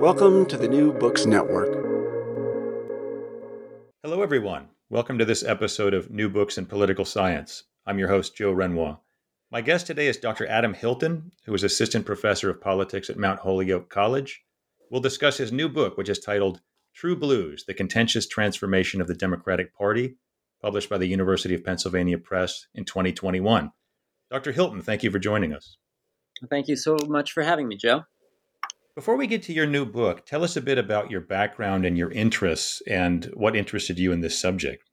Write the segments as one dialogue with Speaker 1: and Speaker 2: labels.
Speaker 1: Welcome to the New Books Network.
Speaker 2: Hello, everyone. Welcome to this episode of New Books in Political Science. I'm your host, Joe Renouard. My guest today is Dr. Adam Hilton, who is Assistant Professor of Politics at Mount Holyoke College. We'll discuss his new book, which is titled True Blues The Contentious Transformation of the Democratic Party, published by the University of Pennsylvania Press in 2021. Dr. Hilton, thank you for joining us.
Speaker 3: Thank you so much for having me, Joe.
Speaker 2: Before we get to your new book, tell us a bit about your background and your interests and what interested you in this subject.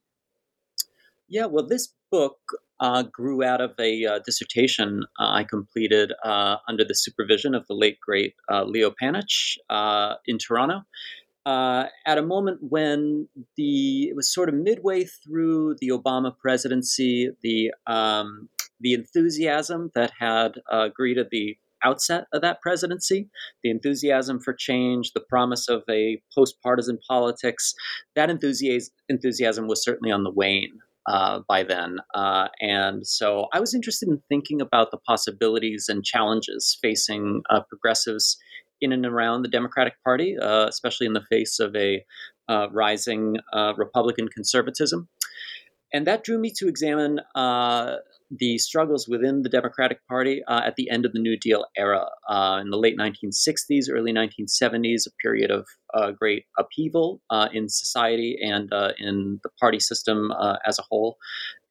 Speaker 3: Yeah, well, this book uh, grew out of a uh, dissertation uh, I completed uh, under the supervision of the late, great uh, Leo Panitch uh, in Toronto. at a moment when the it was sort of midway through the Obama presidency, the um, the enthusiasm that had greeted the outset of that presidency, the enthusiasm for change, the promise of a post partisan politics, that enthusiasm was certainly on the wane. Uh, by then. Uh, and so I was interested in thinking about the possibilities and challenges facing uh, progressives in and around the Democratic Party, uh, especially in the face of a uh, rising uh, Republican conservatism. And that drew me to examine the struggles within the Democratic Party uh, at the end of the New Deal era uh, in the late 1960s, early 1970s, a period of uh, great upheaval uh, in society and uh, in the party system uh, as a whole.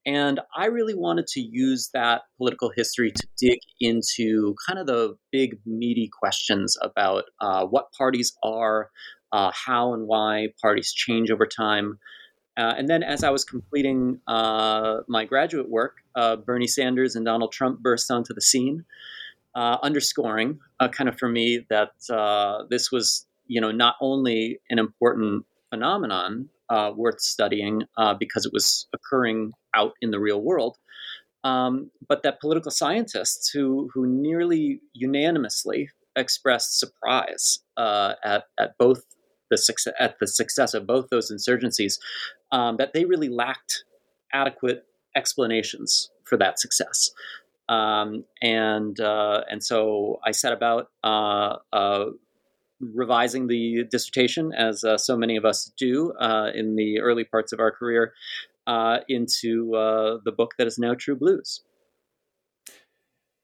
Speaker 3: And I really wanted to use that political history to dig into kind of the big, meaty questions about what parties are, how and why parties change over time. Uh, and then, as I was completing uh, my graduate work, uh, Bernie Sanders and Donald Trump burst onto the scene, uh, underscoring uh, kind of for me that uh, this was, you know, not only an important phenomenon worth studying because it was occurring out in the real world, um, but that political scientists who who nearly unanimously expressed surprise at at both the success at the success of both those insurgencies um, that they really lacked adequate explanations for that success. Um, and uh, and so I set about uh, uh, revising the dissertation, as uh, so many of us do uh, in the early parts of our career, uh, into the book that is now True Blues.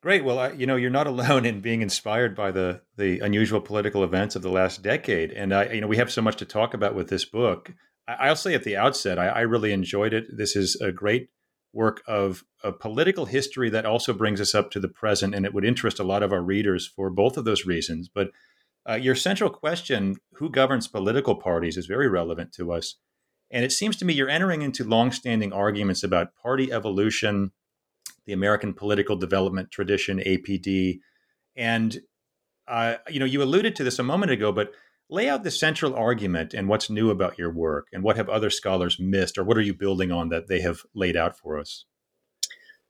Speaker 2: Great. Well, I, you know, you're not alone in being inspired by the the unusual political events of the last decade, and I, you know, we have so much to talk about with this book. I, will say at the outset, I, I, really enjoyed it. This is a great work of a political history that also brings us up to the present, and it would interest a lot of our readers for both of those reasons. But uh, your central question, who governs political parties, is very relevant to us. And it seems to me you're entering into longstanding arguments about party evolution, the American political development tradition, APD. And, uh, you know, you alluded to this a moment ago, but lay out the central argument and what's new about your work and what have other scholars missed or what are you building on that they have laid out for us?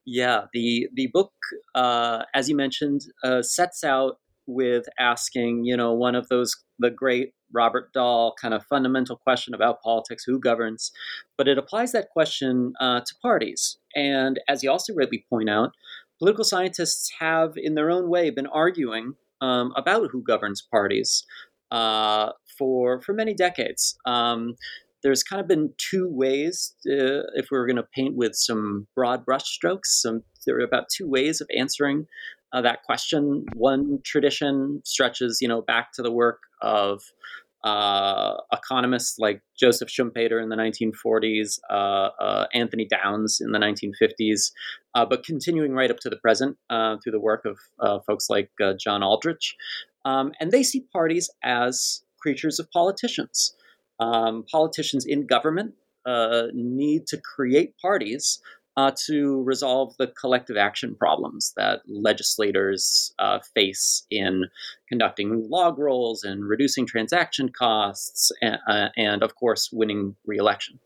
Speaker 3: Yeah the the book uh, as you mentioned uh, sets out with asking you know one of those the great robert dahl kind of fundamental question about politics who governs but it applies that question uh, to parties. And as you also rightly point out political scientists have in their own way been arguing um, about who governs parties uh, for for many decades. Um, there's kind of been two ways, to, if we were going to paint with some broad brushstrokes. Some there are about two ways of answering uh, that question. One tradition stretches, you know, back to the work of uh, economists like Joseph Schumpeter in the 1940s, uh, uh, Anthony Downs in the 1950s, uh, but continuing right up to the present through the work of folks like John Aldrich. Um, and they see parties as creatures of politicians. Um, politicians in government uh, need to create parties uh, to resolve the collective action problems that legislators uh, face in conducting log rolls and reducing transaction costs, and, uh, and of course, winning reelection.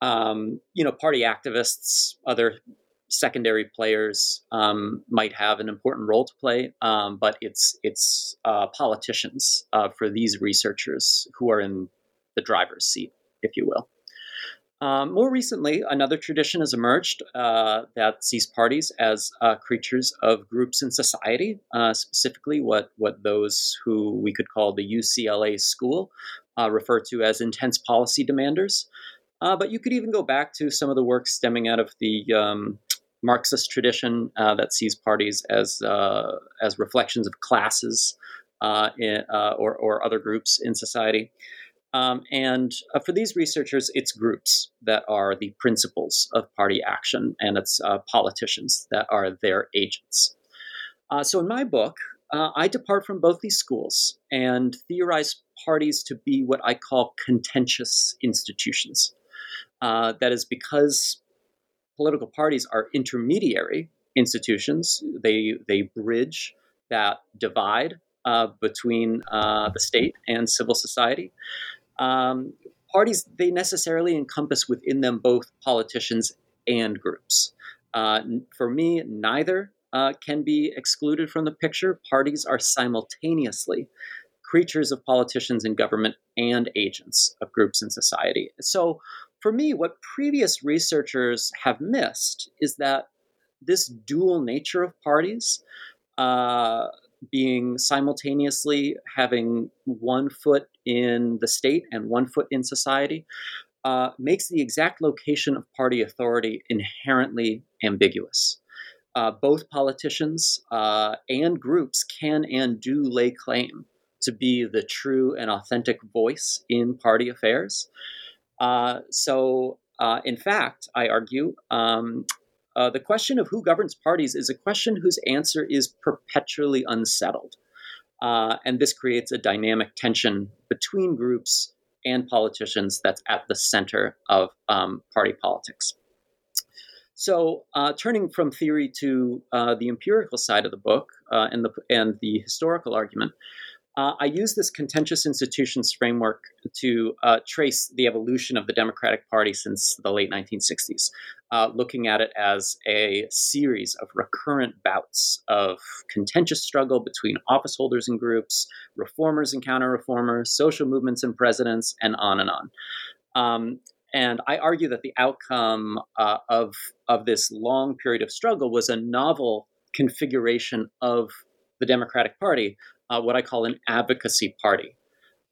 Speaker 3: Um, you know, party activists, other secondary players um, might have an important role to play, um, but it's it's uh, politicians uh, for these researchers who are in the driver's seat, if you will. Um, more recently, another tradition has emerged uh, that sees parties as uh, creatures of groups in society, uh, specifically what, what those who we could call the UCLA school uh, refer to as intense policy demanders. Uh, but you could even go back to some of the work stemming out of the um, Marxist tradition uh, that sees parties as, as reflections of classes in, or, or other groups in society. Um, and uh, for these researchers, it's groups that are the principals of party action, and it's uh, politicians that are their agents. Uh, so in my book, uh, I depart from both these schools and theorize parties to be what I call contentious institutions. Uh, that is because political parties are intermediary institutions, they, they bridge that divide uh, between the state and civil society um, parties they necessarily encompass within them both politicians and groups. Uh, for me, neither uh, can be excluded from the picture. Parties are simultaneously creatures of politicians and government and agents of groups in society. So, for me, what previous researchers have missed is that this dual nature of parties uh, being simultaneously having one foot in the state and one foot in society uh, makes the exact location of party authority inherently ambiguous. Uh, both politicians uh, and groups can and do lay claim to be the true and authentic voice in party affairs. Uh, so, uh, in fact, I argue um, uh, the question of who governs parties is a question whose answer is perpetually unsettled. Uh, and this creates a dynamic tension between groups and politicians that's at the center of um, party politics. So, uh, turning from theory to uh, the empirical side of the book uh, and the and the historical argument, uh, I use this contentious institutions framework to uh, trace the evolution of the Democratic Party since the late 1960s, uh, looking at it as a series of recurrent bouts of contentious struggle between office holders and groups, reformers and counter reformers, social movements and presidents, and on and on. Um, and I argue that the outcome uh, of, of this long period of struggle was a novel configuration of the Democratic Party, uh, what I call an advocacy party.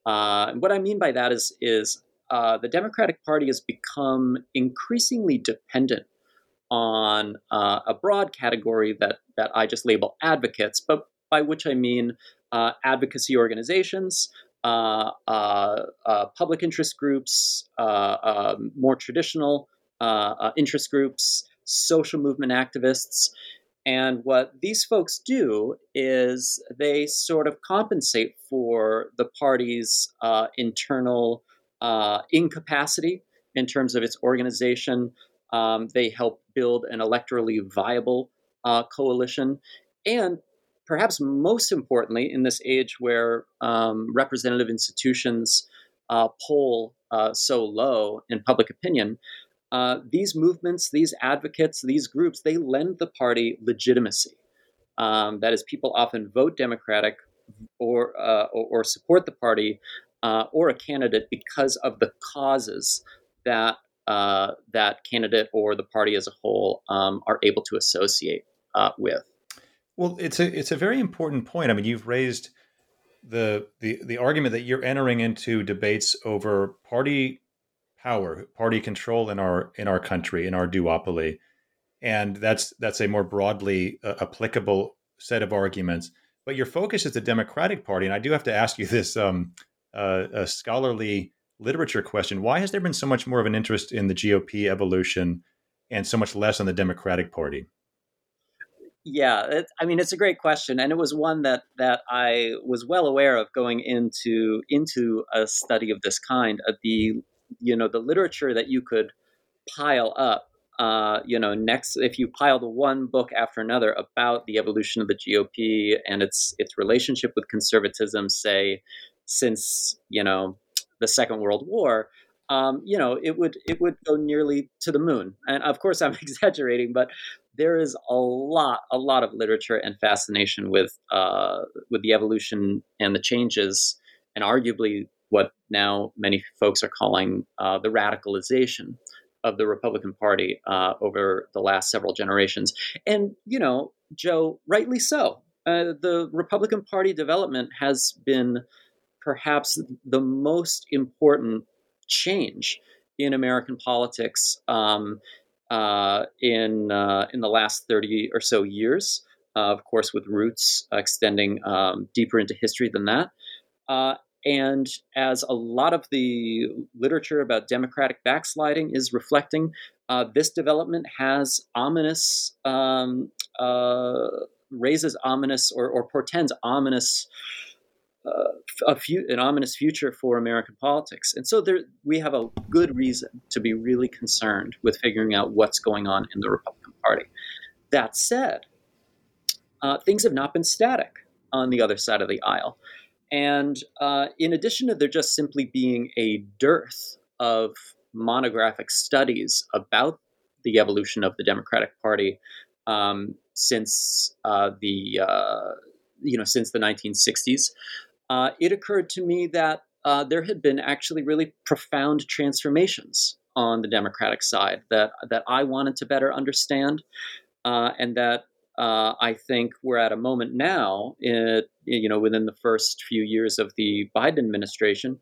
Speaker 3: Uh, and what I mean by that is, is uh, the Democratic Party has become increasingly dependent on uh, a broad category that, that I just label advocates, but by which I mean uh, advocacy organizations, uh, public interest groups, um, more traditional interest groups, social movement activists, and what these folks do is they sort of compensate for the party's uh, internal uh, incapacity in terms of its organization. Um, they help build an electorally viable uh, coalition. And perhaps most importantly, in this age where um, representative institutions uh, poll uh, so low in public opinion, uh, these movements, these advocates, these groups, they lend the party legitimacy. Um, that is, people often vote Democratic or, uh, or, or, support the party uh, or a candidate because of the causes that uh, that candidate or the party as a whole um, are able to associate uh, with.
Speaker 2: Well, it's a it's a very important point. I mean, you've raised the the the argument that you're entering into debates over party power, party control in our in our country, in our duopoly, and that's that's a more broadly uh, applicable set of arguments. But your focus is the Democratic Party, and I do have to ask you this um, uh, a scholarly literature question: Why has there been so much more of an interest in the GOP evolution, and so much less on the Democratic Party?
Speaker 3: Yeah, it, I mean it's a great question, and it was one that that I was well aware of going into into a study of this kind. Uh, the you know the literature that you could pile up uh, you know, next if you piled one book after another about the evolution of the GOP and its its relationship with conservatism, say since you know the Second World War, um, you know, it would it would go nearly to the moon. And of course, I'm exaggerating, but there is a lot, a lot of literature and fascination with uh, with the evolution and the changes, and arguably what now many folks are calling uh, the radicalization of the Republican Party uh, over the last several generations. And you know, Joe, rightly so. Uh, the Republican Party development has been perhaps the most important change in American politics um, uh, in uh, in the last thirty or so years. Uh, of course, with roots extending um, deeper into history than that. And as a lot of the literature about democratic backsliding is reflecting, uh, this development has ominous, um, uh, raises ominous or, or portends ominous uh, a few, an ominous future for American politics. And so there, we have a good reason to be really concerned with figuring out what's going on in the Republican Party. That said, uh, things have not been static on the other side of the aisle. And uh, in addition to there just simply being a dearth of monographic studies about the evolution of the Democratic Party um, since uh, the uh, you know since the 1960s, uh, it occurred to me that uh, there had been actually really profound transformations on the Democratic side that that I wanted to better understand, uh, and that uh, I think we're at a moment now, in, you know, within the first few years of the Biden administration,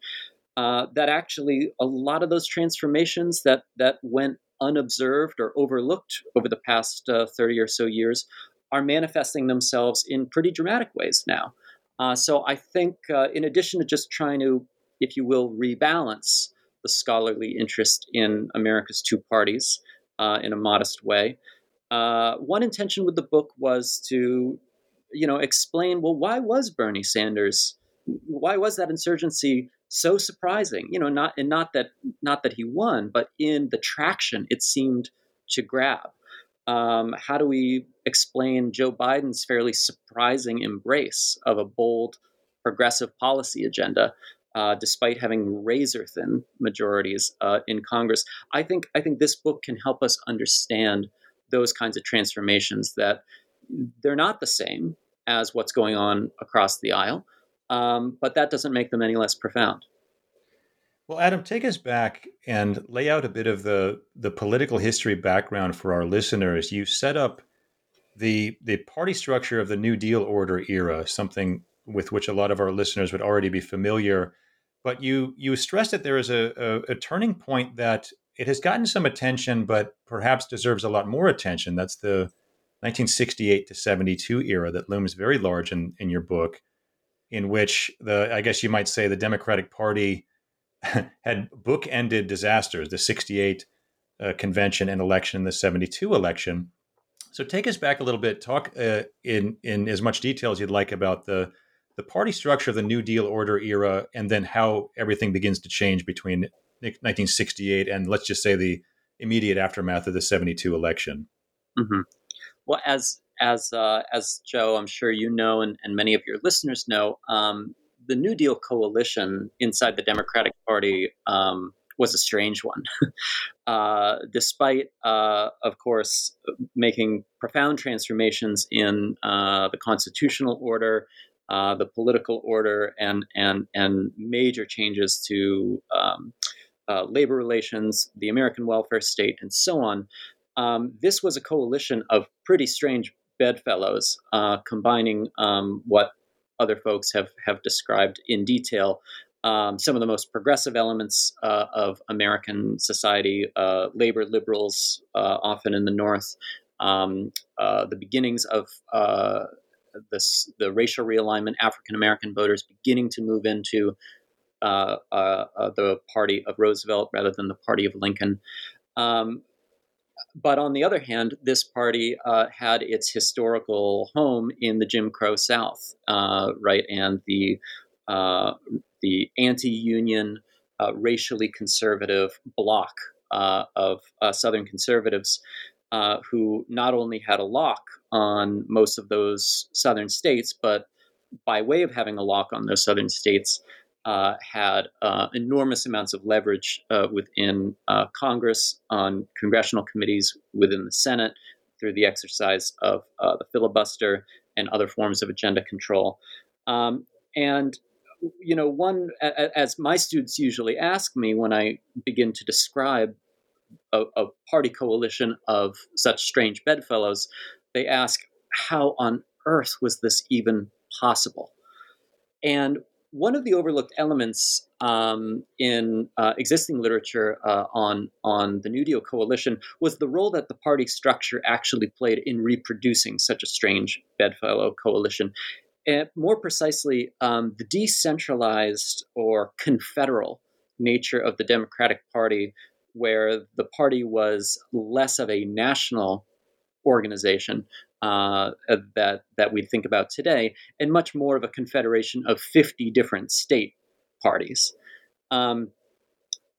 Speaker 3: uh, that actually a lot of those transformations that that went unobserved or overlooked over the past uh, 30 or so years are manifesting themselves in pretty dramatic ways now. Uh, so I think, uh, in addition to just trying to, if you will, rebalance the scholarly interest in America's two parties uh, in a modest way, uh, one intention with the book was to, you know, explain well why was Bernie Sanders, why was that insurgency so surprising? You know, not and not that not that he won, but in the traction it seemed to grab. Um, how do we explain Joe Biden's fairly surprising embrace of a bold progressive policy agenda, uh, despite having razor thin majorities uh, in Congress? I think I think this book can help us understand those kinds of transformations that they're not the same as what's going on across the aisle, um, but that doesn't make them any less profound.
Speaker 2: Well, Adam, take us back and lay out a bit of the the political history background for our listeners. You set up the the party structure of the New Deal order era, something with which a lot of our listeners would already be familiar. But you you stressed that there is a, a, a turning point that it has gotten some attention, but perhaps deserves a lot more attention. That's the 1968 to 72 era that looms very large in, in your book, in which the I guess you might say the Democratic Party had bookended disasters the 68 uh, convention and election and the 72 election. So take us back a little bit. Talk uh, in in as much detail as you'd like about the the party structure of the New Deal order era, and then how everything begins to change between 1968 and let's just say the immediate aftermath of the 72 election.
Speaker 3: Mm-hmm. Well, as as uh, as Joe, I'm sure you know, and, and many of your listeners know, um, the New Deal coalition inside the Democratic Party um, was a strange one. uh, despite, uh, of course, making profound transformations in uh, the constitutional order, uh, the political order, and and and major changes to um, uh, labor relations, the American welfare state, and so on. Um, this was a coalition of pretty strange bedfellows, uh, combining um, what other folks have have described in detail. Um, some of the most progressive elements uh, of American society, uh, labor liberals, uh, often in the North, um, uh, the beginnings of this, the racial realignment, African American voters beginning to move into uh, the party of Roosevelt rather than the party of Lincoln. Um, but on the other hand, this party uh, had its historical home in the Jim Crow South, uh, right, and the uh, the anti-union, uh, racially conservative bloc uh, of uh, Southern conservatives uh, who not only had a lock on most of those Southern states, but by way of having a lock on those Southern states, uh, had uh, enormous amounts of leverage within Congress, on congressional committees within the Senate, through the exercise of the filibuster and other forms of agenda control. Um, and you know, one as my students usually ask me when I begin to describe a, a party coalition of such strange bedfellows, they ask, "How on earth was this even possible?" And one of the overlooked elements um, in uh, existing literature uh, on on the New Deal coalition was the role that the party structure actually played in reproducing such a strange bedfellow coalition. And more precisely, um, the decentralized or confederal nature of the Democratic Party, where the party was less of a national organization uh, that that we think about today, and much more of a confederation of 50 different state parties. Um,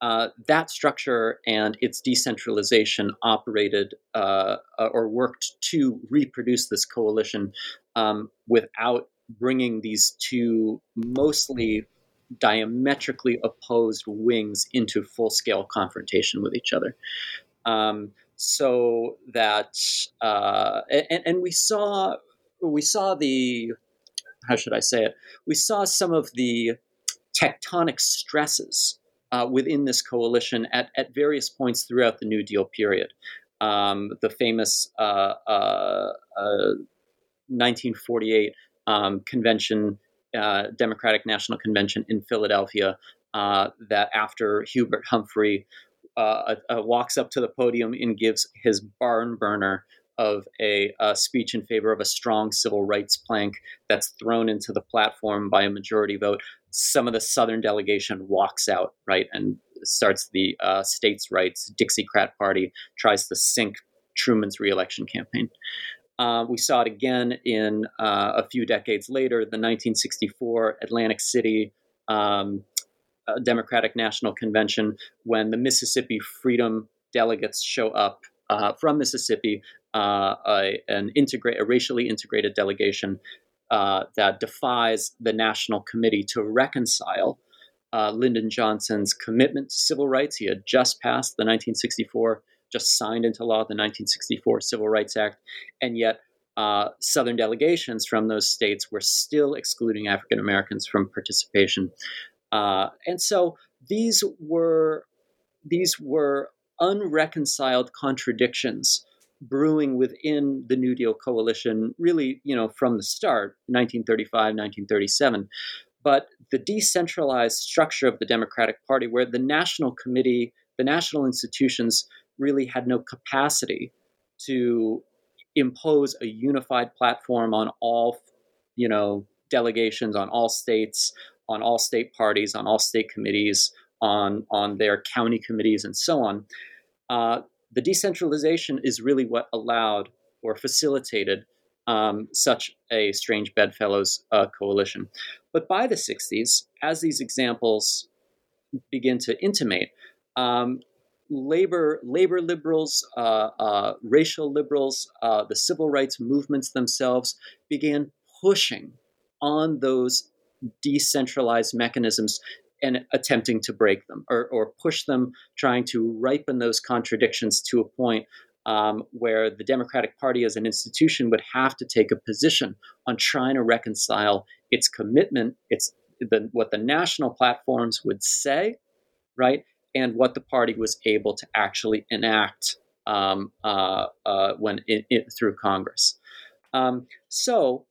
Speaker 3: uh, that structure and its decentralization operated uh, or worked to reproduce this coalition um, without bringing these two mostly diametrically opposed wings into full scale confrontation with each other. Um, so that uh, and, and we saw we saw the how should I say it? We saw some of the tectonic stresses uh, within this coalition at, at various points throughout the New Deal period. Um, the famous uh, uh, 1948 uh, um, convention, uh, Democratic National Convention in Philadelphia, uh, that after Hubert Humphrey uh, uh, walks up to the podium and gives his barn burner of a, speech in favor of a strong civil rights plank that's thrown into the platform by a majority vote. Some of the Southern delegation walks out, right, and starts the uh, states' rights Dixiecrat Party, tries to sink Truman's reelection campaign. Uh, we saw it again in uh, a few decades later, the 1964 Atlantic City um, uh, Democratic National Convention, when the Mississippi Freedom delegates show up uh, from Mississippi, uh, a, an integrate, a racially integrated delegation uh, that defies the National Committee to reconcile Lyndon Johnson's commitment to civil rights. He had just passed the 1964 just signed into law the 1964 Civil Rights Act, and yet uh, Southern delegations from those states were still excluding African Americans from participation. Uh, and so these were these were unreconciled contradictions brewing within the New Deal coalition, really, you know, from the start, 1935, 1937. But the decentralized structure of the Democratic Party, where the National Committee, the national institutions really had no capacity to impose a unified platform on all, you know, delegations, on all states, on all state parties, on all state committees, on on their county committees, and so on. Uh, the decentralization is really what allowed or facilitated um, such a strange bedfellows uh, coalition. But by the 60s, as these examples begin to intimate, um, labor labor liberals, uh, uh, racial liberals, uh, the civil rights movements themselves began pushing on those decentralized mechanisms and attempting to break them or, or push them, trying to ripen those contradictions to a point um, where the Democratic Party as an institution would have to take a position on trying to reconcile its commitment, its the, what the national platforms would say, right, and what the party was able to actually enact um, uh, uh, when it, it, through Congress. Um, so,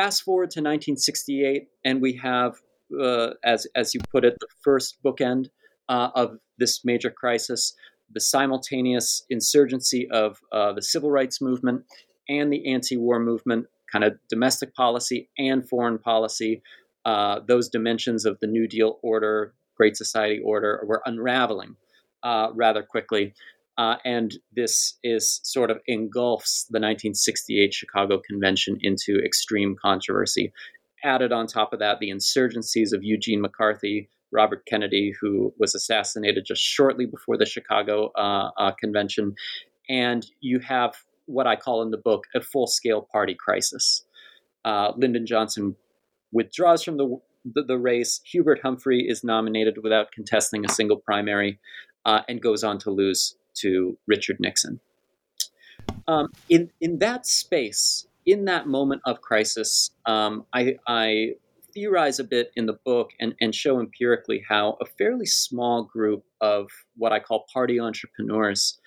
Speaker 3: fast forward to 1968, and we have, uh, as as you put it, the first bookend uh, of this major crisis, the simultaneous insurgency of uh, the civil rights movement and the anti-war movement, kind of domestic policy and foreign policy. Uh, those dimensions of the New Deal order, Great Society order were unraveling uh, rather quickly. Uh, and this is sort of engulfs the 1968 Chicago Convention into extreme controversy. Added on top of that, the insurgencies of Eugene McCarthy Robert Kennedy, who was assassinated just shortly before the Chicago uh, uh, convention. And you have what I call in the book a full scale party crisis. Uh, Lyndon Johnson withdraws from the, the, the, race. Hubert Humphrey is nominated without contesting a single primary uh, and goes on to lose to Richard Nixon. Um, in, in that space, in that moment of crisis, um, I, I theorize a bit in the book and, and show empirically how a fairly small group of what I call party entrepreneurs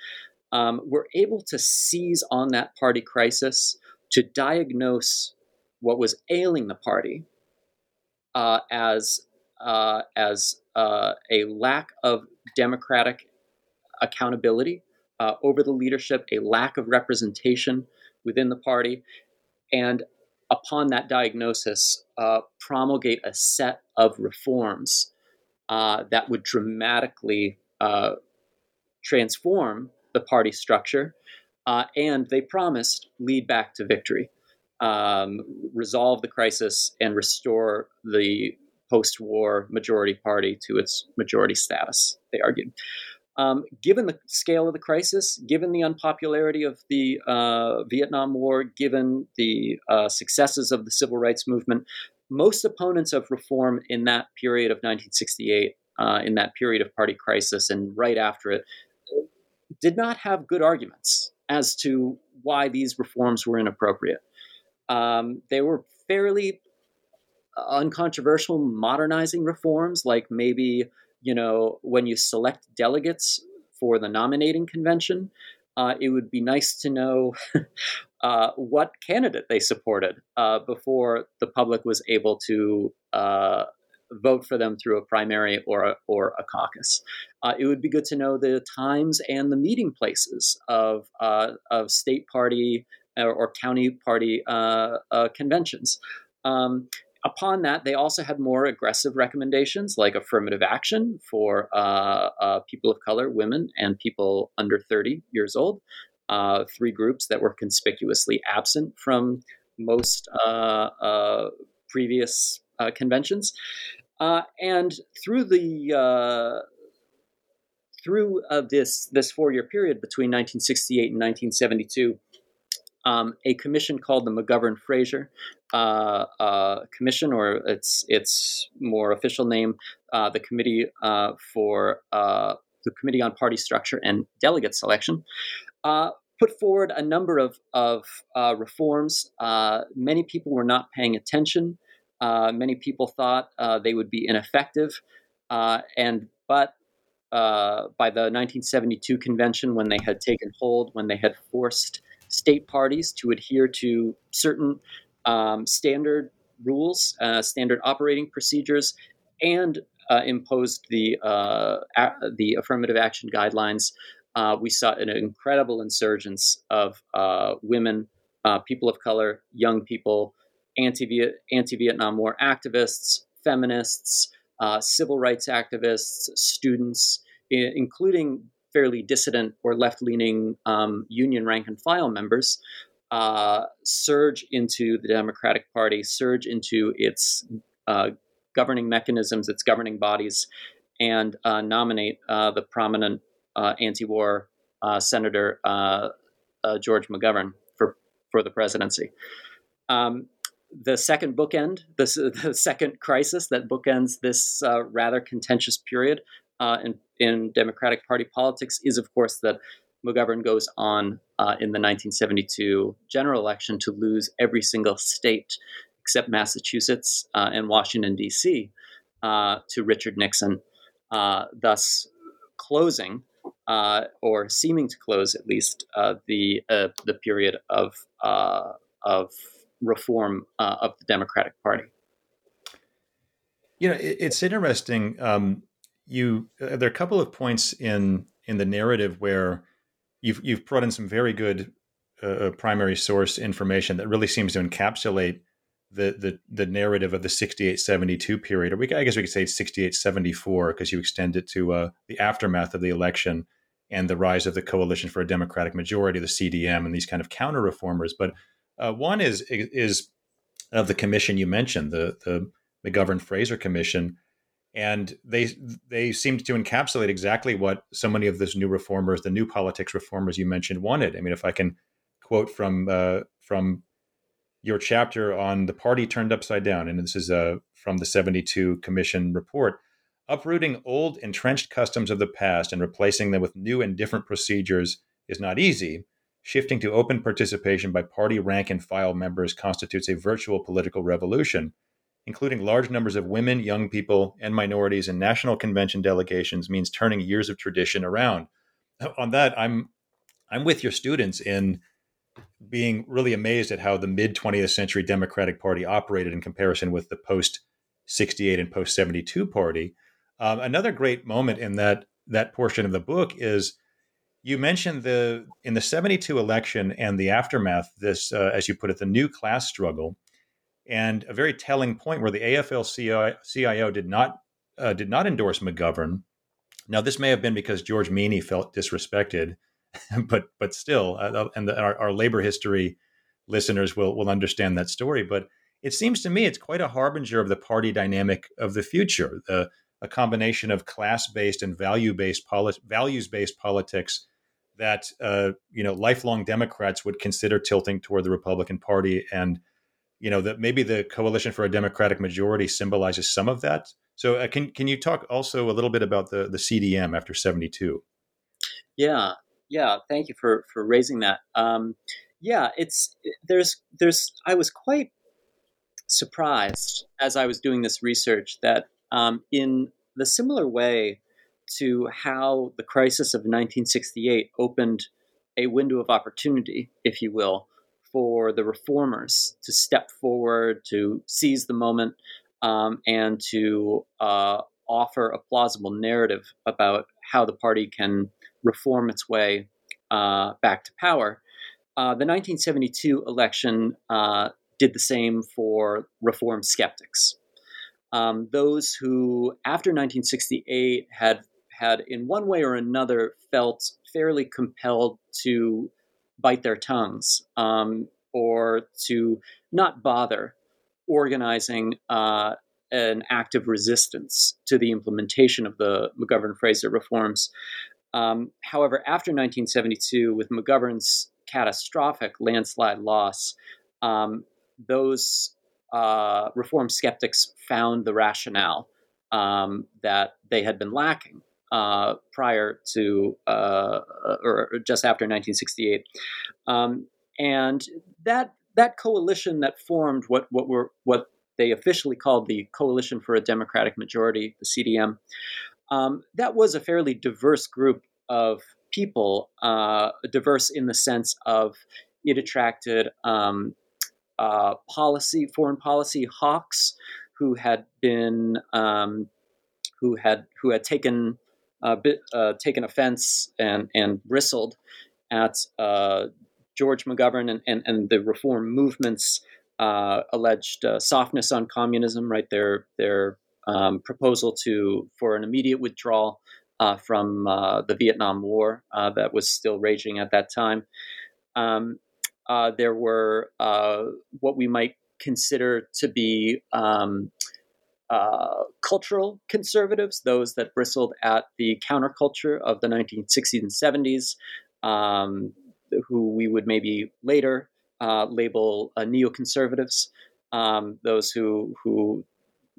Speaker 3: um, were able to seize on that party crisis to diagnose what was ailing the party uh, as uh, as uh, a lack of democratic accountability uh, over the leadership, a lack of representation within the party, and upon that diagnosis, uh, promulgate a set of reforms uh, that would dramatically uh, transform the party structure. Uh, and they promised lead back to victory, um, resolve the crisis, and restore the post war majority party to its majority status, they argued. Um, given the scale of the crisis, given the unpopularity of the uh, Vietnam War, given the uh, successes of the civil rights movement, most opponents of reform in that period of 1968, uh, in that period of party crisis, and right after it, did not have good arguments as to why these reforms were inappropriate. Um, they were fairly uncontroversial modernizing reforms, like maybe you know, when you select delegates for the nominating convention, uh, it would be nice to know uh, what candidate they supported uh, before the public was able to uh, vote for them through a primary or a, or a caucus. Uh, it would be good to know the times and the meeting places of uh, of state party or, or county party conventions. Um, upon that, they also had more aggressive recommendations like affirmative action for uh, uh, people of color, women, and people under 30 years old. Uh, three groups that were conspicuously absent from most uh, uh, previous uh, conventions. and through the through this this four year period between 1968 and 1972, um, a commission called the McGovern Fraser uh, uh, Commission, or its its more official name, uh, the Committee uh, for uh, the Committee on Party Structure and Delegate Selection, uh, put forward a number of of reforms. many people were not paying attention. many people thought they would be ineffective, and but by the 1972 convention, when they had taken hold, when they had forced state parties to adhere to certain um, standard rules, uh, standard operating procedures, and uh, imposed the uh, a- the affirmative action guidelines. Uh, we saw an incredible insurgence of uh, women, people of color, young people, anti anti Vietnam War activists, feminists, civil rights activists, students, I- including fairly dissident or left leaning um, union rank and file members uh, surge into the Democratic Party, surge into its uh, governing mechanisms, its governing bodies, and uh, nominate uh, the prominent uh, anti war uh, Senator George McGovern for, for the presidency. Um, the second bookend, the, the second crisis that bookends this rather contentious period in in Democratic Party politics is, of course, that McGovern goes on uh, in the 1972 general election to lose every single state except Massachusetts uh, and Washington, D.C., uh, to Richard Nixon, uh, thus closing. Uh, or seeming to close, at least, uh, the the period of of reform of the Democratic Party.
Speaker 2: You know, it, it's interesting. Um, you there are a couple of points in in the narrative where you've you've brought in some very good uh, uh primary source information that really seems to encapsulate the the the narrative of the 68-72 period or we I guess we could say 68-74 because you extend it to uh, the aftermath of the election and the rise of the coalition for a democratic majority the CDM and these kind of counter reformers but uh, one is is of the commission you mentioned the the McGovern Fraser commission and they they seemed to encapsulate exactly what so many of those new reformers, the new politics reformers you mentioned, wanted. I mean, if I can quote from uh, from your chapter on the party turned upside down, and this is uh, from the '72 Commission report. Uprooting old entrenched customs of the past and replacing them with new and different procedures is not easy. Shifting to open participation by party rank and file members constitutes a virtual political revolution including large numbers of women, young people, and minorities in national convention delegations means turning years of tradition around. On that, I'm I'm with your students in being really amazed at how the mid 20th century Democratic Party operated in comparison with the post 68 and post 72 party. Um, another great moment in that that portion of the book is you mentioned the in the 72 election and the aftermath this uh, as you put it the new class struggle and a very telling point where the AFL-CIO did not uh, did not endorse McGovern. Now, this may have been because George Meany felt disrespected, but but still, uh, and the, our, our, labor history listeners will will understand that story. But it seems to me it's quite a harbinger of the party dynamic of the future, the, a combination of class based and value based poli- values based politics that uh, you know lifelong Democrats would consider tilting toward the Republican Party and you know that maybe the coalition for a democratic majority symbolizes some of that. So uh, can can you talk also a little bit about the the cdm after 72
Speaker 3: yeah. Yeah thank you for for raising that. Um, yeah it's there's there's i was quite surprised as i was doing this research that um, in the similar way to how the crisis of 1968 opened a window of opportunity if you will for the reformers to step forward, to seize the moment, um, and to uh, offer a plausible narrative about how the party can reform its way uh, back to power. Uh, the 1972 election uh, did the same for reform skeptics. Um, those who, after 1968, had had in one way or another felt fairly compelled to bite their tongues um, or to not bother organizing uh, an active resistance to the implementation of the McGovern Fraser reforms. Um, however, after 1972, with McGovern's catastrophic landslide loss, um, those uh, reform skeptics found the rationale um, that they had been lacking uh, prior to uh, or just after 1968. Um, and that that coalition that formed what what were what they officially called the Coalition for a Democratic Majority, the CDM, um, that was a fairly diverse group of people, uh, diverse in the sense of it attracted um, uh, policy, foreign policy hawks who had been um, who had who had taken bit, uh, taken offense and and bristled at uh, George McGovern and, and, and the reform movement's uh, alleged uh, softness on communism, right? Their their um, proposal to for an immediate withdrawal uh, from the Vietnam War that was still raging at that time. Um, there were what we might consider to be um, cultural conservatives, those that bristled at the counterculture of the 1960s and 70s. Um, who we would maybe later uh, label uh, neoconservatives, um, those who who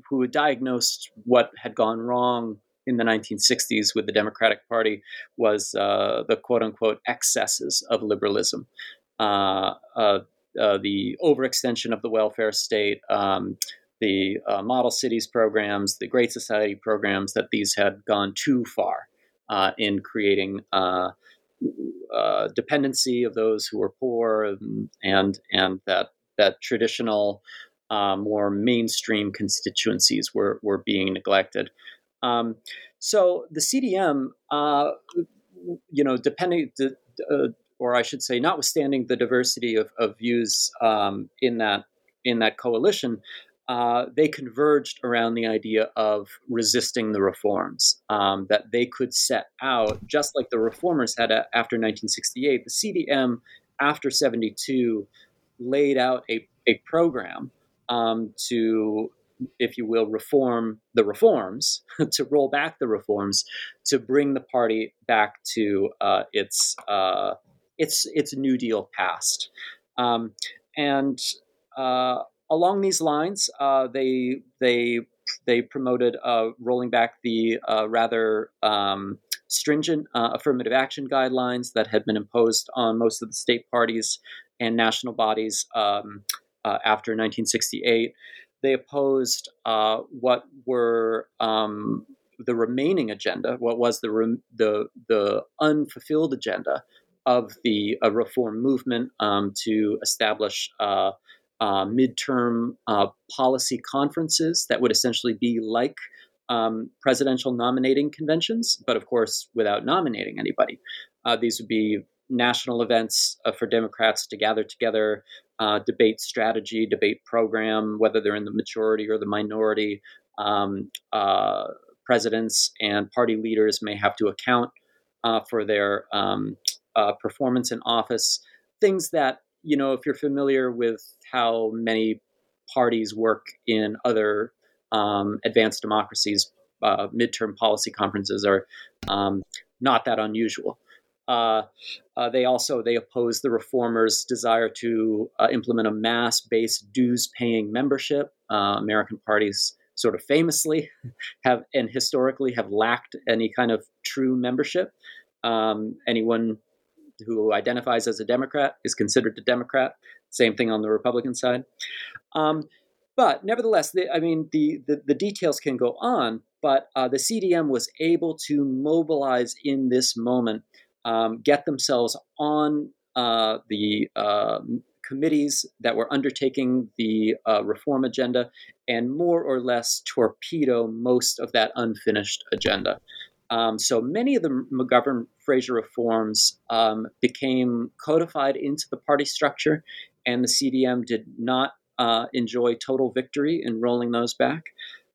Speaker 3: who diagnosed what had gone wrong in the 1960s with the Democratic Party was uh, the quote unquote excesses of liberalism, uh, uh, uh, the overextension of the welfare state. Um, the model cities programs, the Great Society programs, that these had gone too far in creating uh, dependency of those who were poor, and and, that that traditional, uh, more mainstream constituencies were were being neglected. Um, so the CDM, uh, you know, depending, uh, or I should say, notwithstanding the diversity of, of views um, in that in that coalition, uh, they converged around the idea of resisting the reforms um, that they could set out, just like the reformers had a, after 1968. The CDM after 72 laid out a, a program um, to if you will, reform the reforms, to roll back the reforms, to bring the party back to uh, its uh, its its New Deal past. Um, and uh, along these lines, uh, they they they promoted uh, rolling back the uh, rather um, stringent affirmative action guidelines that had been imposed on most of the state parties and national bodies um, after 1968 they opposed uh, what were um, the remaining agenda, what was the re- the the unfulfilled agenda of the uh, reform movement um, to establish uh, uh midterm uh, policy conferences that would essentially be like um, presidential nominating conventions, but of course without nominating anybody. Uh, these would be national events for Democrats to gather together uh, debate strategy, debate program, whether they're in the majority or the minority. Um, uh, presidents and party leaders may have to account uh, for their um, uh, performance in office. Things that, you know, if you're familiar with how many parties work in other um, advanced democracies, uh, midterm policy conferences are um, not that unusual. Uh, uh, they also they oppose the reformers' desire to uh, implement a mass-based dues-paying membership. Uh, American parties sort of famously have and historically have lacked any kind of true membership. Um, anyone who identifies as a Democrat is considered a Democrat. Same thing on the Republican side. Um, but nevertheless, the, I mean, the, the, the details can go on. But uh, the CDM was able to mobilize in this moment um, get themselves on uh, the uh, committees that were undertaking the uh, reform agenda and more or less torpedo most of that unfinished agenda. Um, so many of the McGovern Fraser reforms um, became codified into the party structure, and the CDM did not uh, enjoy total victory in rolling those back.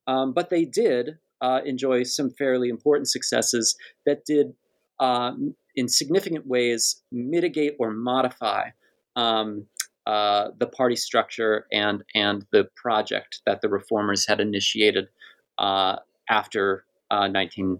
Speaker 3: Um, but they did uh, enjoy some fairly important successes that did, uh, in significant ways, mitigate or modify. Um, uh, the party structure and and the project that the reformers had initiated uh, after uh, 19,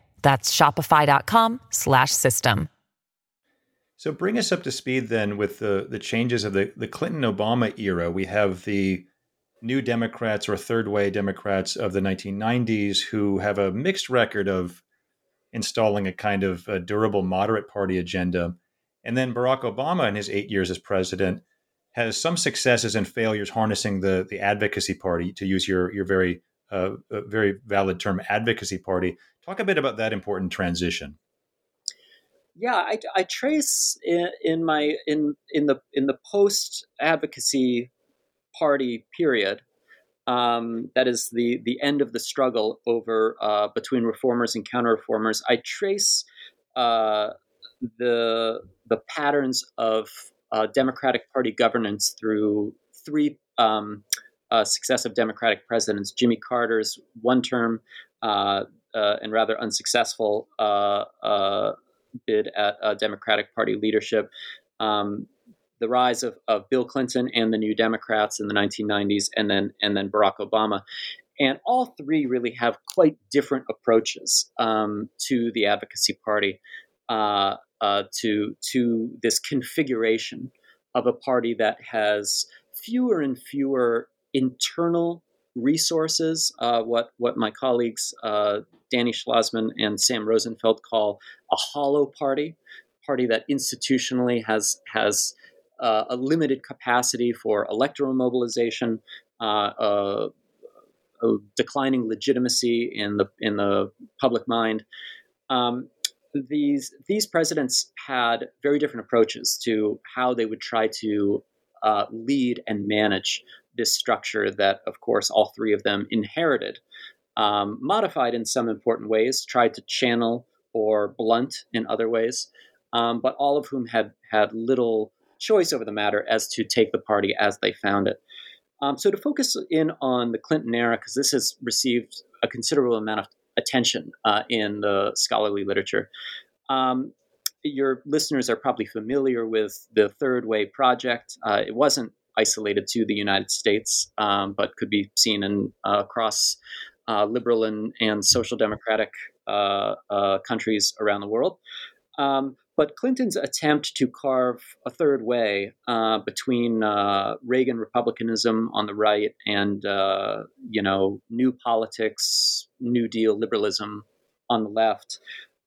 Speaker 4: That's shopify.com slash system.
Speaker 2: So bring us up to speed then with the the changes of the the Clinton Obama era. We have the new Democrats or third way Democrats of the 1990s who have a mixed record of installing a kind of a durable moderate party agenda and then Barack Obama, in his eight years as president, has some successes and failures harnessing the the advocacy party, to use your your very uh, very valid term, advocacy party. Talk a bit about that important transition.
Speaker 3: Yeah, I, I trace in, in my in in the in the post advocacy party period. Um, that is the the end of the struggle over uh, between reformers and counter reformers. I trace uh, the the patterns of uh, Democratic Party governance through three um, uh, successive Democratic presidents: Jimmy Carter's one term uh, uh and rather unsuccessful uh, uh, bid at Democratic Party leadership. Um, the rise of, of Bill Clinton and the New Democrats in the 1990s, and then and then Barack Obama, and all three really have quite different approaches um, to the advocacy party. Uh, uh, to to this configuration of a party that has fewer and fewer internal resources, uh, what what my colleagues uh, Danny Schlozman and Sam Rosenfeld call a hollow party, party that institutionally has has uh, a limited capacity for electoral mobilization, uh, a declining legitimacy in the in the public mind. Um, these these presidents had very different approaches to how they would try to uh, lead and manage this structure that, of course, all three of them inherited um, modified in some important ways, tried to channel or blunt in other ways, um, but all of whom had had little choice over the matter as to take the party as they found it. Um, so to focus in on the Clinton era, because this has received a considerable amount of attention uh, in the scholarly literature. Um, your listeners are probably familiar with the Third Way Project. Uh, it wasn't isolated to the United States, um, but could be seen in, uh, across uh, liberal and, and social democratic uh, uh, countries around the world. Um, but Clinton's attempt to carve a third way uh, between Reagan republicanism on the right and you know new politics, New Deal liberalism on the left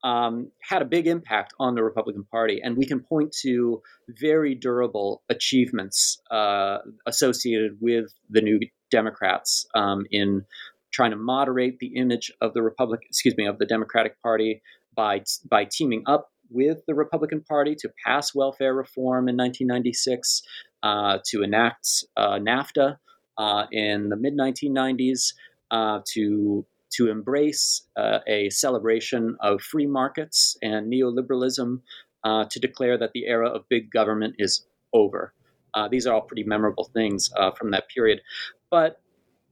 Speaker 3: um, had a big impact on the Republican Party, and we can point to very durable achievements uh, associated with the New Democrats um, in trying to moderate the image of the Republic, excuse me, of the Democratic Party by by teaming up with the Republican Party to pass welfare reform in 1996, uh, to enact uh, NAFTA uh, in the mid 1990s, uh, to to embrace uh, a celebration of free markets and neoliberalism, uh, to declare that the era of big government is over. these are all pretty memorable things from that period. But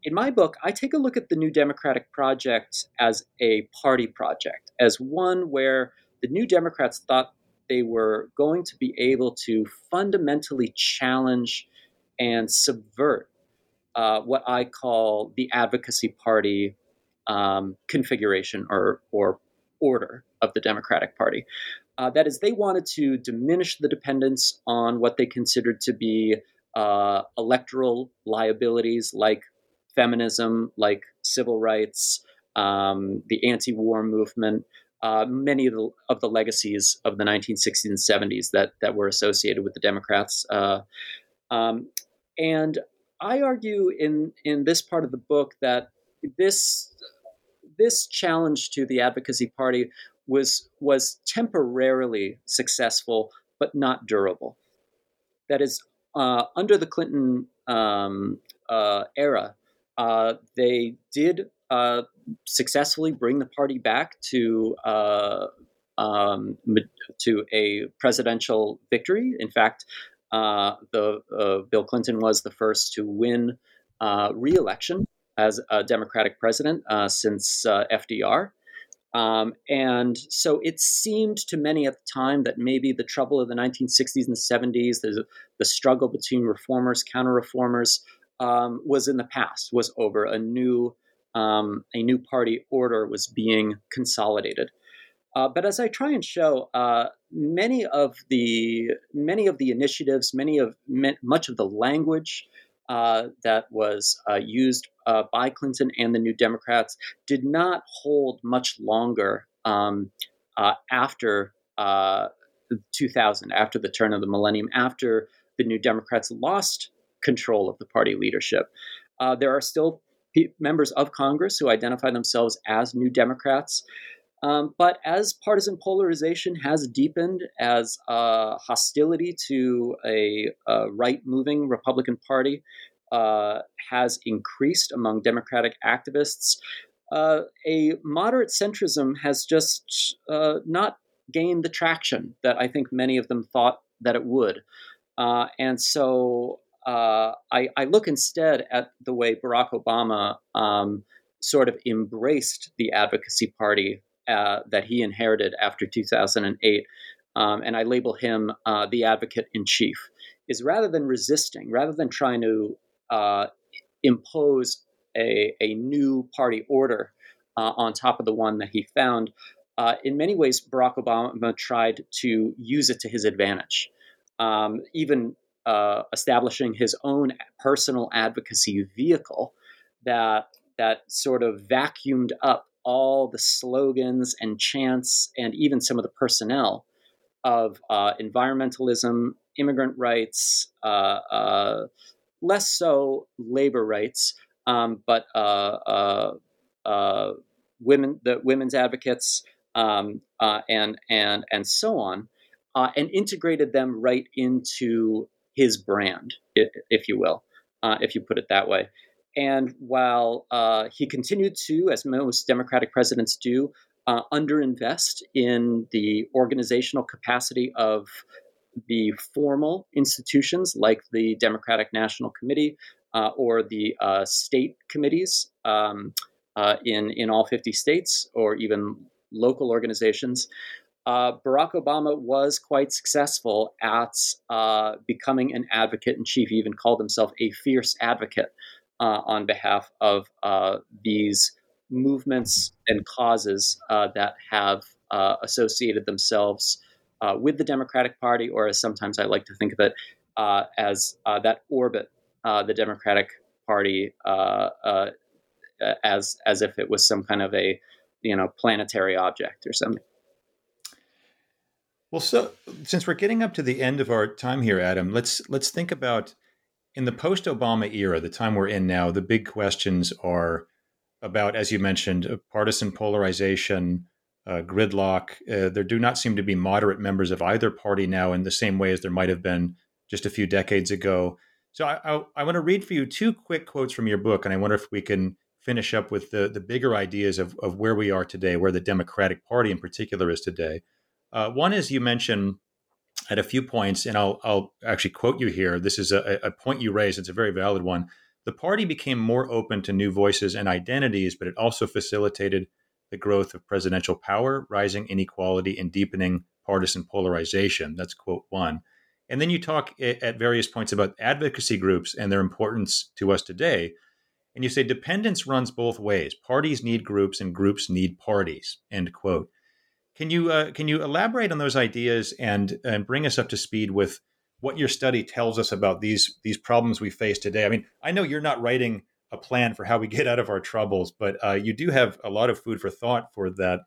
Speaker 3: in my book, I take a look at the New Democratic Project as a party project, as one where the New Democrats thought they were going to be able to fundamentally challenge and subvert uh, what I call the advocacy party um, configuration or, or order of the Democratic Party. Uh, that is, they wanted to diminish the dependence on what they considered to be uh, electoral liabilities like feminism, like civil rights, um, the anti war movement, uh, many of the, of the legacies of the 1960s and 70s that, that were associated with the Democrats. Uh, um, and I argue in, in this part of the book that this, this challenge to the advocacy party was, was temporarily successful, but not durable. That is, uh, under the Clinton um, uh, era, uh, they did uh, successfully bring the party back to uh, um, to a presidential victory. In fact, uh, the Bill Clinton was the first to win uh, re-election as a Democratic president since FDR. Um, and so it seemed to many at the time that maybe the trouble of the 1960s and 70s, the, the struggle between reformers, counter reformers, um, was in the past, was over. A new um, a new party order was being consolidated. Uh, but as I try and show, uh, many of the many of the initiatives, many of much of the language uh, that was uh, used uh, by Clinton and the New Democrats did not hold much longer um, uh, after 2000, after the turn of the millennium, after the New Democrats lost control of the party leadership. there are still members of Congress who identify themselves as New Democrats. Um, but as partisan polarization has deepened, as uh, hostility to a, a right moving Republican Party uh, has increased among Democratic activists, uh, a moderate centrism has just uh, not gained the traction that I think many of them thought that it would. Uh, and so uh, I, I, look instead at the way Barack Obama um, sort of embraced the advocacy party uh, that he inherited after 2008, um, and I label him the advocate in chief. Is rather than resisting, rather than trying to uh, impose a, a new party order uh, on top of the one that he found, uh, in many ways, Barack Obama tried to use it to his advantage. Um, even uh, establishing his own personal advocacy vehicle that that sort of vacuumed up all the slogans and chants and even some of the personnel of uh, environmentalism, immigrant rights, uh, uh less so labor rights, um, but uh, uh, women, the women's advocates, um, and and and so on, and integrated them right into his brand, if you will, uh, if you put it that way. and while uh, he continued to, as most Democratic presidents do, uh, underinvest in the organizational capacity of the formal institutions like the Democratic National Committee uh, or the uh, state committees um, uh, in in all 50 states or even local organizations. Uh, Barack Obama was quite successful at uh, becoming an advocate in chief. He even called himself a fierce advocate on behalf of these movements and causes that have associated themselves uh, with the Democratic Party, or as sometimes I like to think of it, uh, as uh, that orbit uh, the Democratic Party uh, as as if it was some kind of a you know planetary object or something.
Speaker 2: Well, so since we're getting up to the end of our time here, Adam, let's let's think about in the post-Obama era, the time we're in now. The big questions are about, as you mentioned, partisan polarization, uh, gridlock. Uh, there do not seem to be moderate members of either party now in the same way as there might have been just a few decades ago. So I, I, I want to read for you two quick quotes from your book, and I wonder if we can finish up with the, the bigger ideas of, of where we are today, where the Democratic Party in particular is today. Uh, one is you mentioned at a few points, and I'll, I'll actually quote you here. This is a, a point you raised, it's a very valid one. The party became more open to new voices and identities, but it also facilitated the growth of presidential power, rising inequality, and deepening partisan polarization. That's quote one. And then you talk at various points about advocacy groups and their importance to us today. And you say dependence runs both ways. Parties need groups and groups need parties. End quote. Can you uh, can you elaborate on those ideas and and bring us up to speed with what your study tells us about these these problems we face today? I mean, I know you're not writing a plan for how we get out of our troubles. But uh, you do have a lot of food for thought for that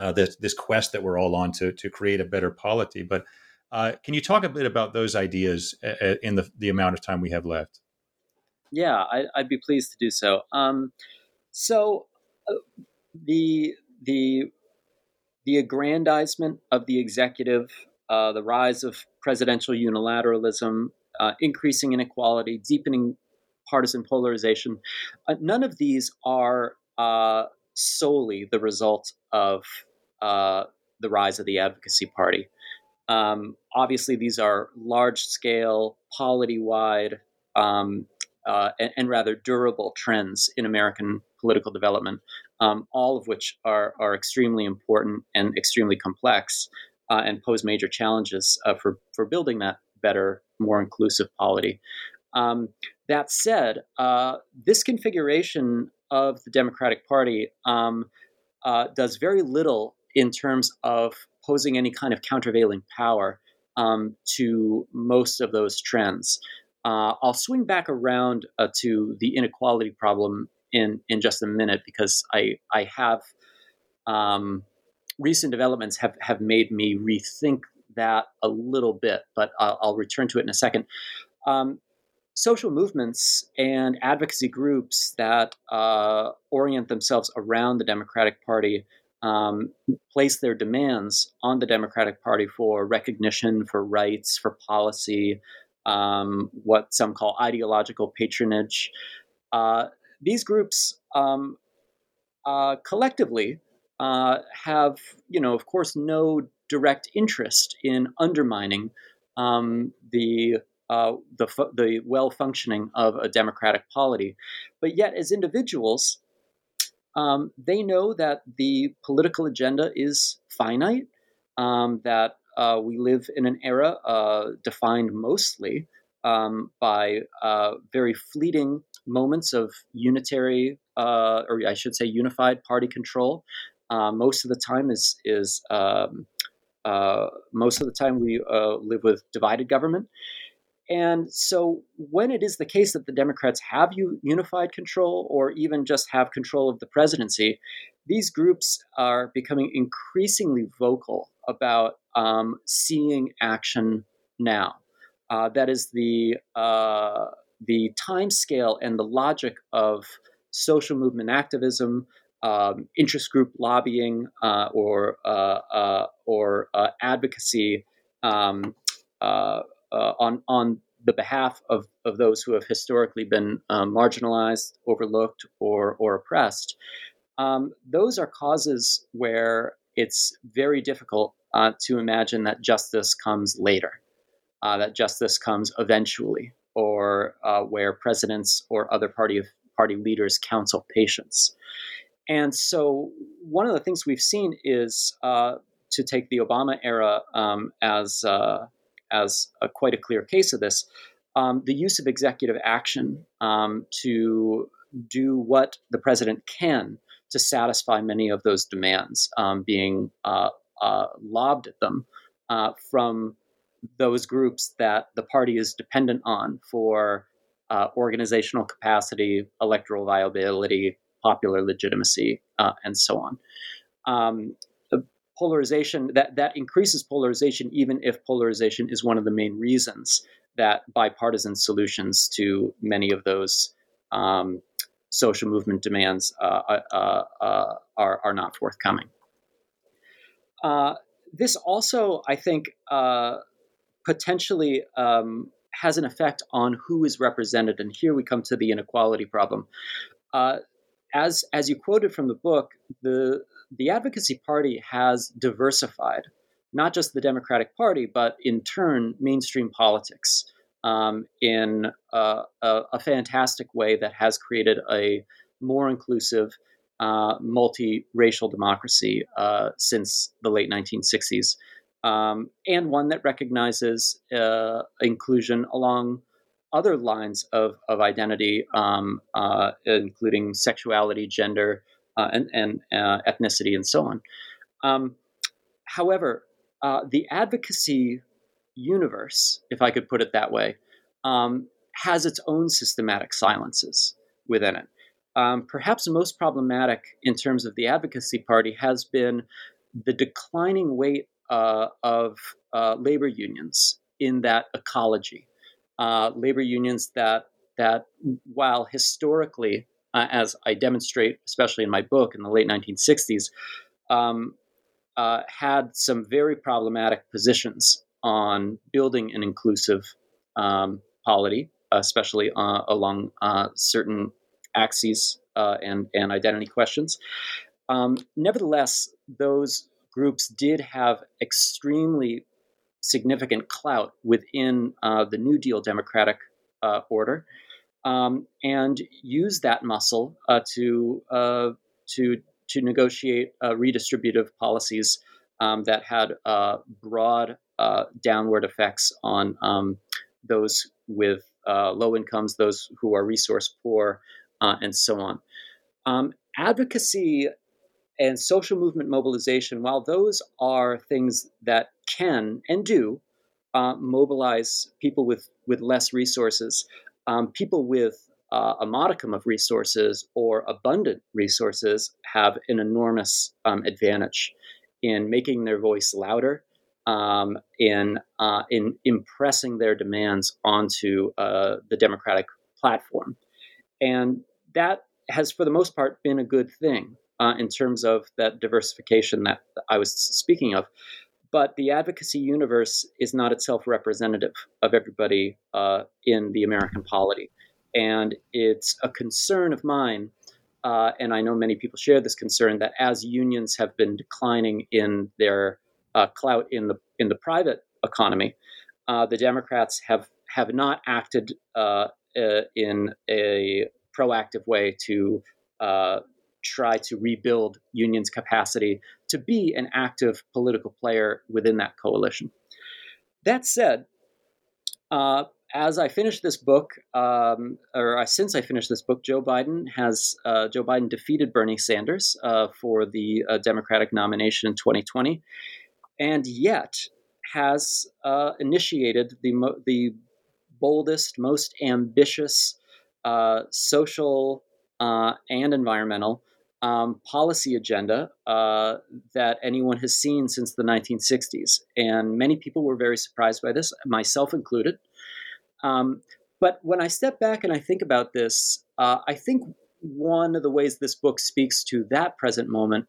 Speaker 2: uh, this this quest that we're all on to to create a better polity. But uh, can you talk a bit about those ideas uh, uh, in the the amount of time we have left?
Speaker 3: Yeah, I, would be pleased to do so. Um, so uh, the the the aggrandizement of the executive, the rise of presidential unilateralism, increasing inequality, deepening partisan polarization. Uh, none of these are uh, solely the result of uh, the rise of the advocacy party. Um, obviously, these are large scale, polity wide, um, uh, and, and, rather durable trends in American political development, um, all of which are, are extremely important and extremely complex uh, and pose major challenges uh, for, for building that better, more inclusive polity. Um, that said, uh, this configuration of the Democratic Party um, uh, does very little in terms of posing any kind of countervailing power um, to most of those trends. Uh, I'll swing back around uh, to the inequality problem in in just a minute because I I have um, recent developments have have made me rethink that a little bit, but I'll, I'll return to it in a second. Um, social movements and advocacy groups that uh, orient themselves around the Democratic Party um, place their demands on the Democratic Party for recognition, for rights, for policy, um, what some call ideological patronage. Uh, these groups um, uh, collectively uh, have, you know, of course, no direct interest in undermining um, the uh, the, the well functioning of a democratic polity. But yet, as individuals, um, they know that the political agenda is finite, um, that uh, we live in an era uh, defined mostly um, by uh, very fleeting moments of unitary, uh, or I should say, unified party control. Uh, most of the time is is um, most of the time we live with divided government. And so, when it is the case that the Democrats have unified control or even just have control of the presidency, these groups are becoming increasingly vocal about um, seeing action now. Uh, that is the uh, the time scale and the logic of social movement activism, um, interest group lobbying, uh, or uh, uh, or uh, advocacy um, uh, on on the behalf of, of those who have historically been um, marginalized, overlooked, or, or oppressed, um, those are causes where it's very difficult uh, to imagine that justice comes later, uh, that justice comes eventually, or uh, where presidents or other party party leaders counsel patience. And so, one of the things we've seen is uh, to take the Obama era um, as uh, as a, quite a clear case of this, um, the use of executive action um, to do what the president can to satisfy many of those demands um, being uh, uh, lobbed at them uh, from those groups that the party is dependent on for uh, organizational capacity, electoral viability, popular legitimacy, uh, and so on. Polarization that that increases polarization, even if polarization is one of the main reasons that bipartisan solutions to many of those um, social movement demands uh, uh, uh, uh are, are not forthcoming. Uh, this also, I think, uh, potentially um, has an effect on who is represented, and here we come to the inequality problem. as as you quoted from the book, the the Advocacy Party has diversified not just the Democratic Party, but in turn mainstream politics um, in a, a, a, fantastic way that has created a more inclusive, uh, multiracial democracy uh, since the late 1960s, um, and one that recognizes uh, inclusion along other lines of, of identity, um, uh, including sexuality, gender, and, and uh, ethnicity, and so on. Um, however, the advocacy universe, if I could put it that way, um, has its own systematic silences within it. Um, perhaps most problematic in terms of the advocacy party has been the declining weight uh, of uh, labor unions in that ecology. Uh, labor unions that that while historically, uh, as I demonstrate, especially in my book in the late 1960s, um, uh, had some very problematic positions on building an inclusive um, polity, especially uh, along uh, certain axes uh, and, and identity questions. Um, nevertheless, those groups did have extremely significant clout within uh, the New Deal Democratic order. Um, and use that muscle uh, to to to negotiate redistributive policies um, that had broad downward effects on um, those with uh, low incomes, those who are resource poor, uh, and so on. Um, advocacy and social movement mobilization, while those are things that can and do uh, mobilize people with, with less resources, um, people with uh, a modicum of resources or abundant resources have an enormous um, advantage in making their voice louder um, in uh, in impressing their demands onto uh, the Democratic platform, and that has, for the most part, been a good thing uh, in terms of that diversification that I was speaking of. But the advocacy universe is not itself representative of everybody uh, in the American polity, and it's a concern of mine. Uh, and I know many people share this concern that as unions have been declining in their uh, clout in the in the private economy, uh, the Democrats have have not acted uh, uh in a proactive way to try to rebuild unions' capacity to be an active political player within that coalition. That said, uh, as I finish this book, um, or since I finished this book, Joe Biden has uh, Joe Biden defeated Bernie Sanders uh, for the uh, Democratic nomination in 2020, and yet has uh, initiated the mo- the boldest, most ambitious uh, social uh, and environmental um, policy agenda uh, that anyone has seen since the 1960s. And many people were very surprised by this, myself included. Um, but when I step back and I think about this, uh, I think one of the ways this book speaks to that present moment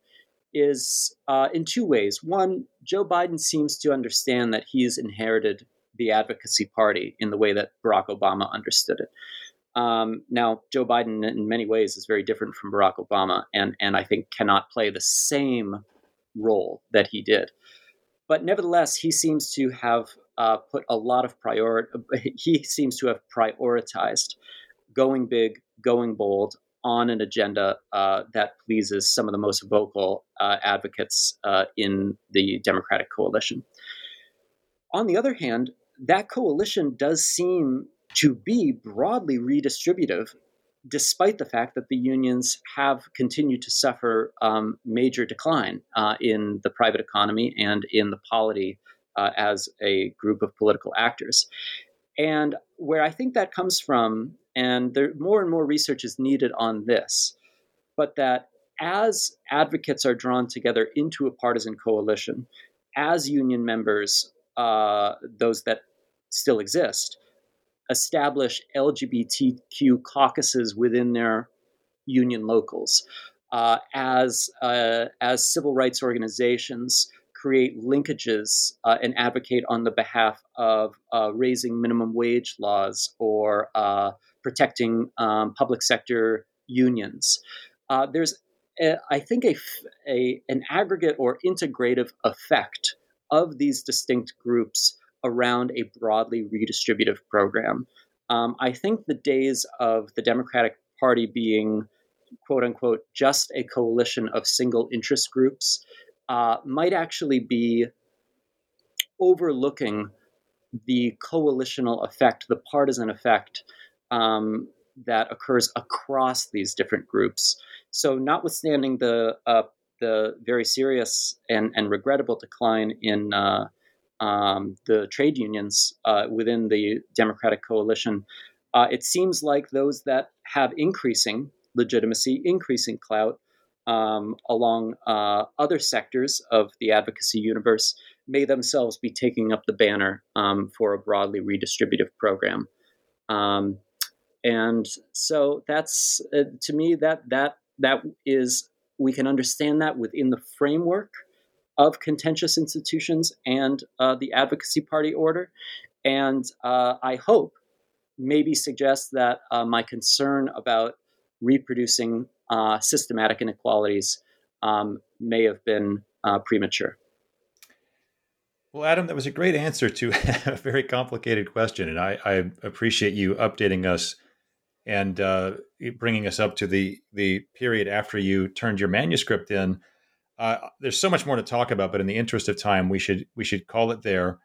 Speaker 3: is uh, in two ways. One, Joe Biden seems to understand that he's inherited the advocacy party in the way that Barack Obama understood it. Um, now, Joe Biden, in many ways, is very different from Barack Obama, and and I think cannot play the same role that he did. But nevertheless, he seems to have uh, put a lot of priority. He seems to have prioritized going big, going bold on an agenda uh, that pleases some of the most vocal uh, advocates uh, in the Democratic coalition. On the other hand, that coalition does seem to be broadly redistributive, despite the fact that the unions have continued to suffer um, major decline uh, in the private economy and in the polity uh, as a group of political actors. And where I think that comes from, and there more and more research is needed on this, but that as advocates are drawn together into a partisan coalition, as union members, uh, those that still exist, establish LGBTQ caucuses within their union locals, uh, as uh, as civil rights organizations create linkages uh, and advocate on the behalf of uh, raising minimum wage laws or uh, protecting um, public sector unions. Uh, there's, a, I think, a, a, an aggregate or integrative effect of these distinct groups around a broadly redistributive program. Um, I think the days of the Democratic Party being quote unquote just a coalition of single interest groups uh, might actually be overlooking the coalitional effect, the partisan effect um, that occurs across these different groups. So, notwithstanding the uh, the very serious and, and regrettable decline in uh, um, the trade unions uh, within the Democratic coalition, uh, it seems like those that have increasing legitimacy, increasing clout um, along uh, other sectors of the advocacy universe may themselves be taking up the banner um, for a broadly redistributive program. Um, and so that's uh, to me that that that is we can understand that within the framework of contentious institutions and uh, the advocacy party order. And uh, I hope maybe suggests that uh, my concern about reproducing uh, systematic inequalities um, may have been uh, premature.
Speaker 2: Well, Adam, that was a great answer to a very complicated question, and I, I appreciate you updating us and uh, bringing us up to the the period after you turned your manuscript in. Uh, there's so much more to talk about, but in the interest of time, we should we should call it there.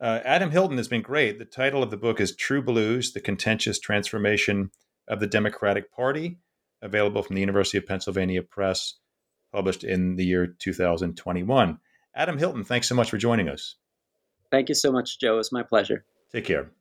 Speaker 2: Uh, Adam Hilton has been great. The title of the book is True Blues: The Contentious Transformation of the Democratic Party, available from the University of Pennsylvania Press, published in the year 2021. Adam Hilton, thanks so much for joining us.
Speaker 3: Thank you so much, Joe. It's my pleasure.
Speaker 2: Take care.